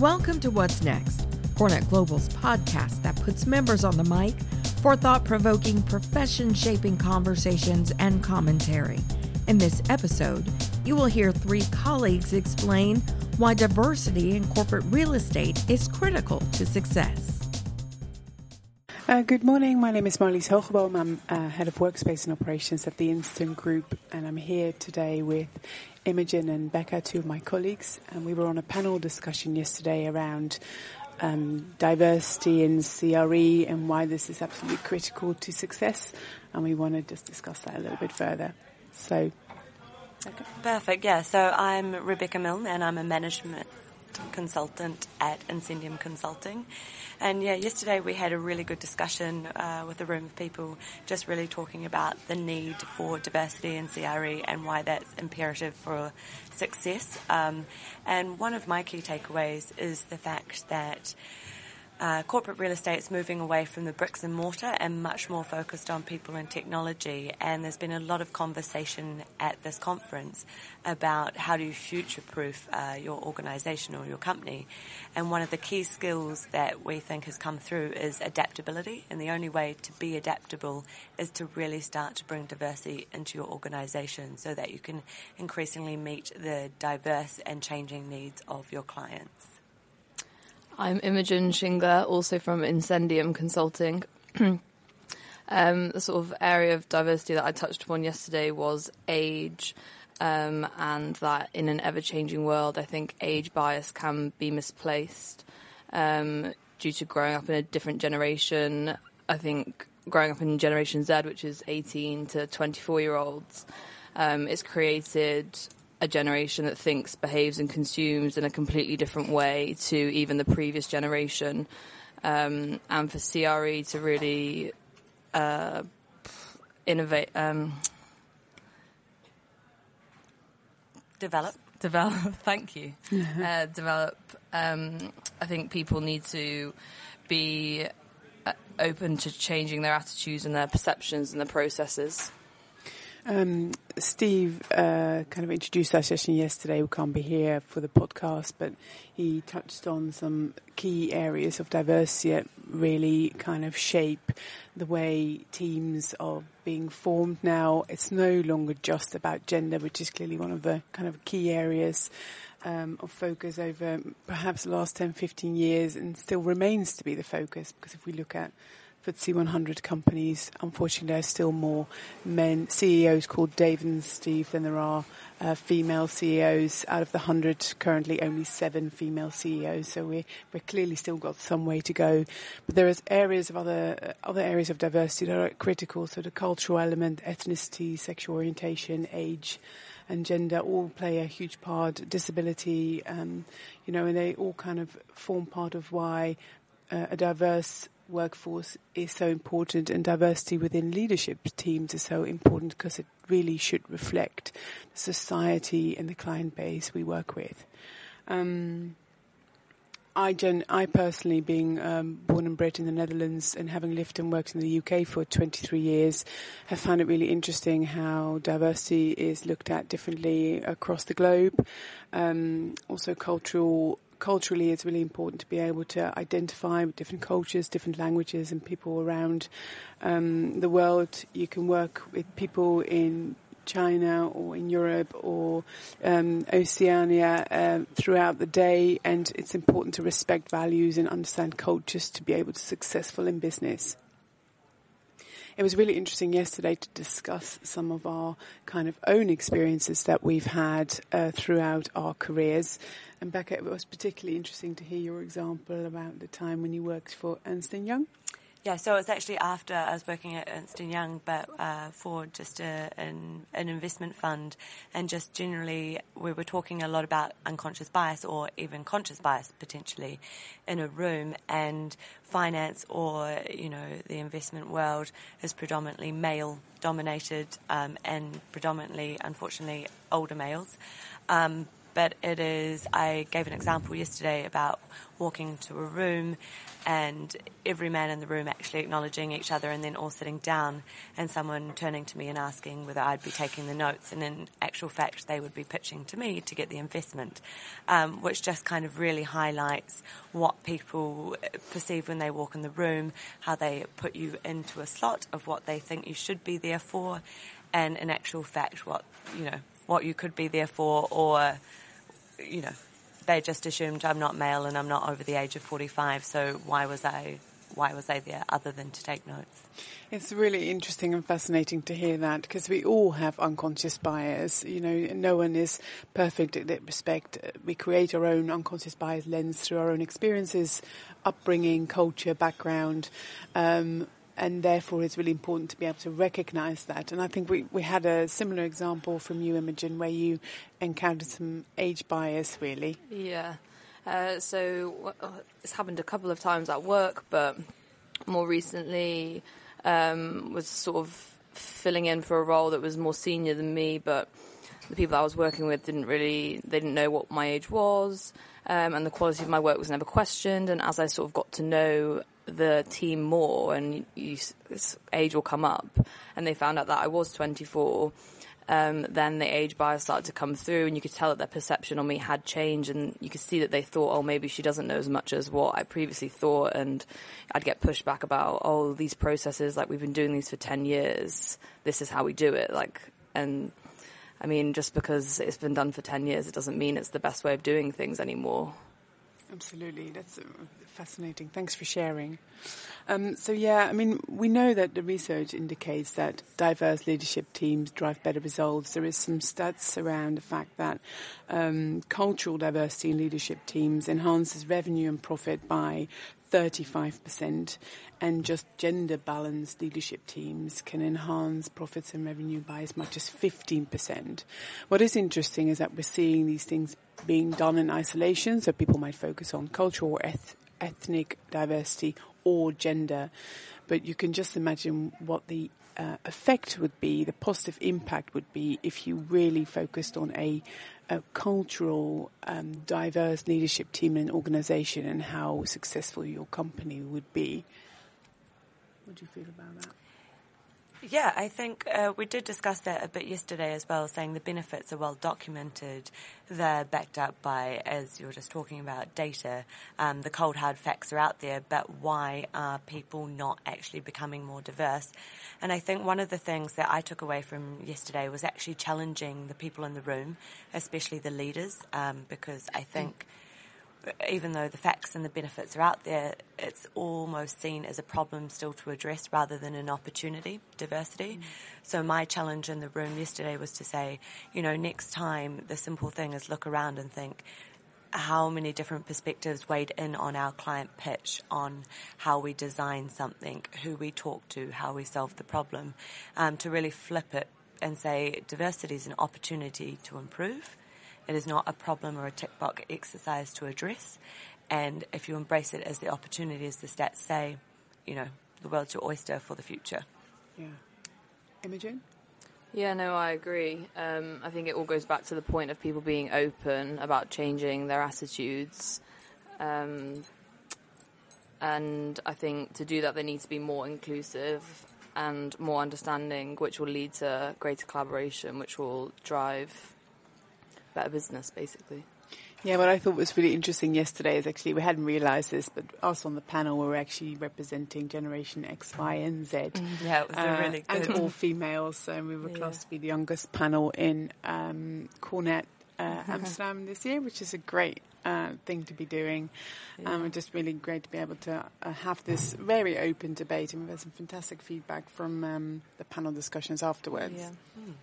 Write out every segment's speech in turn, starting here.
Welcome to What's Next, CoreNet Global's podcast that puts members on the mic for thought provoking, profession shaping conversations and commentary. In this episode, you will hear three colleagues explain why diversity in corporate real estate is critical to success. Uh, good morning. My name is Marlies Hogeboom. I'm uh, head of workspace and operations at the Instant Group, and I'm here today with Imogen and Becca, two of my colleagues. And we were on a panel discussion yesterday around um, diversity in CRE and why this is absolutely critical to success. And we want to just discuss that a little bit further. So. Perfect. Yeah. So I'm Rebecca Milne, and I'm a management consultant at Incendium Consulting. And yeah, yesterday we had a really good discussion uh, with a room of people just really talking about the need for diversity in CRE and why that's imperative for success. Um, and one of my key takeaways is the fact that uh, corporate real estate is moving away from the bricks and mortar and much more focused on people and technology. And there's been a lot of conversation at this conference about how do you future-proof uh, your organisation or your company. And one of the key skills that we think has come through is adaptability. And the only way to be adaptable is to really start to bring diversity into your organisation so that you can increasingly meet the diverse and changing needs of your clients. I'm Imogen Shingler, also from Incendium Consulting. um, the sort of area of diversity that I touched upon yesterday was age, um, and that in an ever changing world, I think age bias can be misplaced um, due to growing up in a different generation. I think growing up in Generation Z, which is 18 to 24 year olds, um, it's created a generation that thinks, behaves, and consumes in a completely different way to even the previous generation. Um, and for CRE to really uh, innovate, um, develop, develop. Thank you. Mm-hmm. Uh, develop. Um, I think people need to be uh, open to changing their attitudes and their perceptions and their processes. Um, Steve uh, kind of introduced our session yesterday. We can't be here for the podcast, but he touched on some key areas of diversity that really kind of shape the way teams are being formed now. It's no longer just about gender, which is clearly one of the kind of key areas um, of focus over perhaps the last 10, 15 years and still remains to be the focus because if we look at FTSE 100 companies, unfortunately, there's still more men CEOs called Dave and Steve than there are uh, female CEOs. Out of the 100, currently only seven female CEOs. So we we're clearly still got some way to go. But there is areas of other uh, other areas of diversity that are critical. So the cultural element, ethnicity, sexual orientation, age and gender all play a huge part. Disability, um, you know, and they all kind of form part of why uh, a diverse workforce is so important and diversity within leadership teams is so important because it really should reflect the society and the client base we work with. Um, I, gen- I personally, being um, born and bred in the Netherlands and having lived and worked in the UK for 23 years, have found it really interesting how diversity is looked at differently across the globe. Um, also, cultural culturally it's really important to be able to identify different cultures, different languages and people around um, the world. You can work with people in China or in Europe or um, Oceania uh, throughout the day and it's important to respect values and understand cultures to be able to successful in business it was really interesting yesterday to discuss some of our kind of own experiences that we've had uh, throughout our careers. And Becca, it was particularly interesting to hear your example about the time when you worked for Ernst Young. Yeah, so it was actually after I was working at Ernst & Young, but uh, for just a, an, an, investment fund, and just generally we were talking a lot about unconscious bias or even conscious bias potentially in a room, and finance or you know the investment world is predominantly male dominated um, and predominantly, unfortunately, older males. Um, but it is, I gave an example yesterday about walking to a room and every man in the room actually acknowledging each other and then all sitting down and someone turning to me and asking whether I'd be taking the notes. And in actual fact they would be pitching to me to get the investment, um, which just kind of really highlights what people perceive when they walk in the room, how they put you into a slot of what they think you should be there for and in actual fact what, you know, what you could be there for or, you know, they just assumed I'm not male and I'm not over the age of 45, so why was I why was I there other than to take notes? It's really interesting and fascinating to hear that because we all have unconscious bias. You know, no one is perfect in that respect. We create our own unconscious bias lens through our own experiences, upbringing, culture, background. Um, and therefore it's really important to be able to recognize that. And I think we, we had a similar example from you, Imogen, where you encountered some age bias, really. Yeah. Uh, so uh, it's happened a couple of times at work, but more recently um, was sort of filling in for a role that was more senior than me, but the people I was working with didn't really they didn't know what my age was, um, and the quality of my work was never questioned. And as I sort of got to know the team more, and you, age will come up, and they found out that I was 24. Um, then the age bias started to come through, and you could tell that their perception on me had changed, and you could see that they thought, oh, maybe she doesn't know as much as what I previously thought, and I'd get pushed back about, oh, these processes, like we've been doing these for 10 years, this is how we do it, like, and I mean, just because it's been done for 10 years, it doesn't mean it's the best way of doing things anymore. Absolutely. That's uh, fascinating. Thanks for sharing. Um, so, yeah, I mean, we know that the research indicates that diverse leadership teams drive better results. There is some stats around the fact that um, cultural diversity in leadership teams enhances revenue and profit by 35%, and just gender balanced leadership teams can enhance profits and revenue by as much as 15%. What is interesting is that we're seeing these things being done in isolation, so people might focus on cultural or eth- ethnic diversity or gender, but you can just imagine what the uh, effect would be, the positive impact would be if you really focused on a, a cultural, um, diverse leadership team and organization and how successful your company would be. What do you feel about that? Yeah, I think uh, we did discuss that a bit yesterday as well, saying the benefits are well documented. They're backed up by, as you were just talking about, data. Um, the cold hard facts are out there, but why are people not actually becoming more diverse? And I think one of the things that I took away from yesterday was actually challenging the people in the room, especially the leaders, um, because I think. Mm even though the facts and the benefits are out there, it's almost seen as a problem still to address rather than an opportunity, diversity. Mm. So my challenge in the room yesterday was to say, you know, next time the simple thing is look around and think, how many different perspectives weighed in on our client pitch, on how we design something, who we talk to, how we solve the problem, um, to really flip it and say diversity is an opportunity to improve it is not a problem or a tick box exercise to address. And if you embrace it as the opportunity, as the stats say, you know, the world's your oyster for the future. Yeah. Imogen? Yeah, no, I agree. Um, I think it all goes back to the point of people being open about changing their attitudes. Um, and I think to do that, they need to be more inclusive and more understanding, which will lead to greater collaboration, which will drive better business, basically. Yeah, what I thought was really interesting yesterday is actually we hadn't realised this, but us on the panel were actually representing Generation X, Y, and Z. Mm, yeah, it was uh, really good. And all females, and we were yeah. classed to be the youngest panel in um, CoreNet uh, Amsterdam this year, which is a great uh, thing to be doing. Yeah. Um, just really great to be able to uh, have this very open debate, and we've had some fantastic feedback from um, the panel discussions afterwards. Yeah. Mm.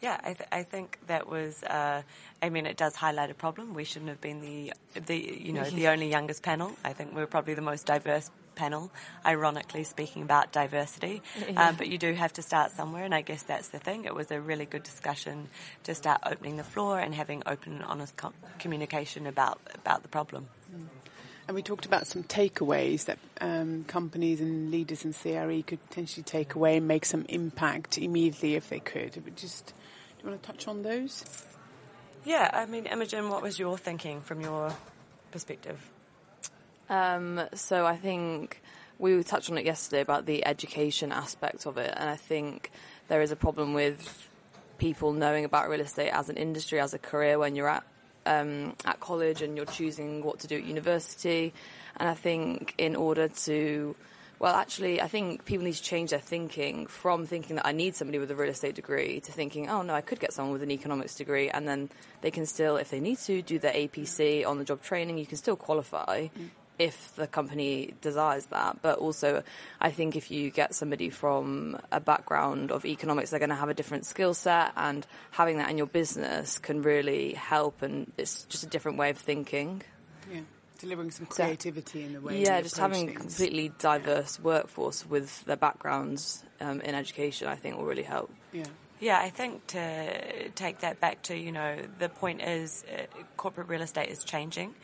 Yeah, I, th- I think that was. Uh, I mean, it does highlight a problem. We shouldn't have been the the you know the only youngest panel. I think we're probably the most diverse panel. Ironically speaking about diversity, yeah. um, but you do have to start somewhere, and I guess that's the thing. It was a really good discussion to start opening the floor and having open and honest com- communication about about the problem. Mm. And we talked about some takeaways that um, companies and leaders in CRE could potentially take away and make some impact immediately if they could. It would just you want to touch on those? Yeah, I mean, Imogen, what was your thinking from your perspective? Um, so I think we touched on it yesterday about the education aspect of it, and I think there is a problem with people knowing about real estate as an industry, as a career when you're at um, at college and you're choosing what to do at university. And I think in order to well, actually, I think people need to change their thinking from thinking that I need somebody with a real estate degree to thinking, oh no, I could get someone with an economics degree, and then they can still, if they need to, do their APC on the job training. You can still qualify. Mm if the company desires that. But also, I think if you get somebody from a background of economics, they're going to have a different skill set, and having that in your business can really help. And it's just a different way of thinking. Yeah. Delivering some creativity so, in the way. Yeah, just having a completely diverse workforce with their backgrounds um, in education, I think, will really help. Yeah. Yeah, I think to take that back to, you know, the point is uh, corporate real estate is changing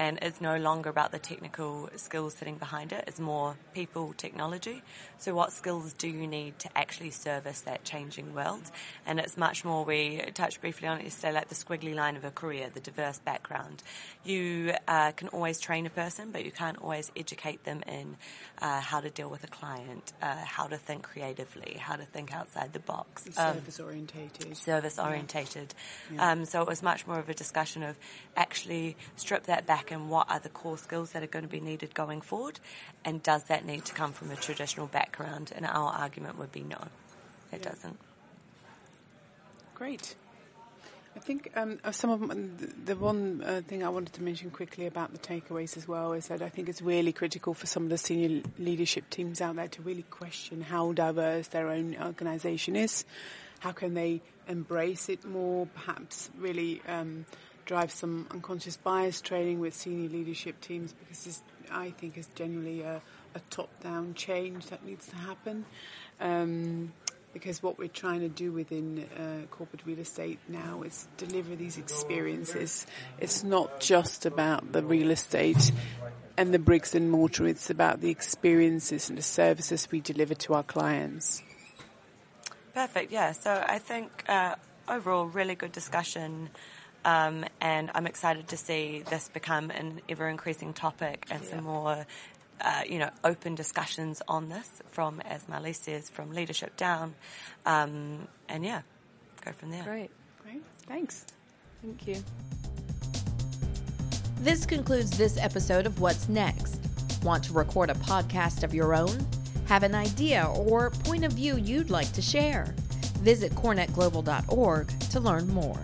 and it's no longer about the technical skills sitting behind it. It's more people, technology. So, what skills do you need to actually service that changing world? And it's much more. We touched briefly on it yesterday, like the squiggly line of a career, the diverse background. You uh, can always train a person, but you can't always educate them in uh, how to deal with a client, uh, how to think creatively, how to think outside the box. Um, service orientated. Service orientated. Yeah. Um, so it was much more of a discussion of actually strip that back and what are the core skills that are going to be needed going forward, and does that need to come from a traditional background? And our argument would be no, it yeah. doesn't. Great. I think um, some of the one uh, thing I wanted to mention quickly about the takeaways as well is that I think it's really critical for some of the senior leadership teams out there to really question how diverse their own organisation is. How can they embrace it more? Perhaps really um, drive some unconscious bias training with senior leadership teams because this, I think, is generally a, a top-down change that needs to happen. Um, because what we're trying to do within uh, corporate real estate now is deliver these experiences. It's not just about the real estate and the bricks and mortar, it's about the experiences and the services we deliver to our clients. Perfect, yeah. So I think uh, overall, really good discussion. Um, and I'm excited to see this become an ever increasing topic and yeah. some more, uh, you know, open discussions on this from, as Marlies says, from leadership down. Um, and yeah, go from there. Great. Great. Thanks. Thank you. This concludes this episode of What's Next. Want to record a podcast of your own? Have an idea or point of view you'd like to share? Visit corenetglobal.org to learn more.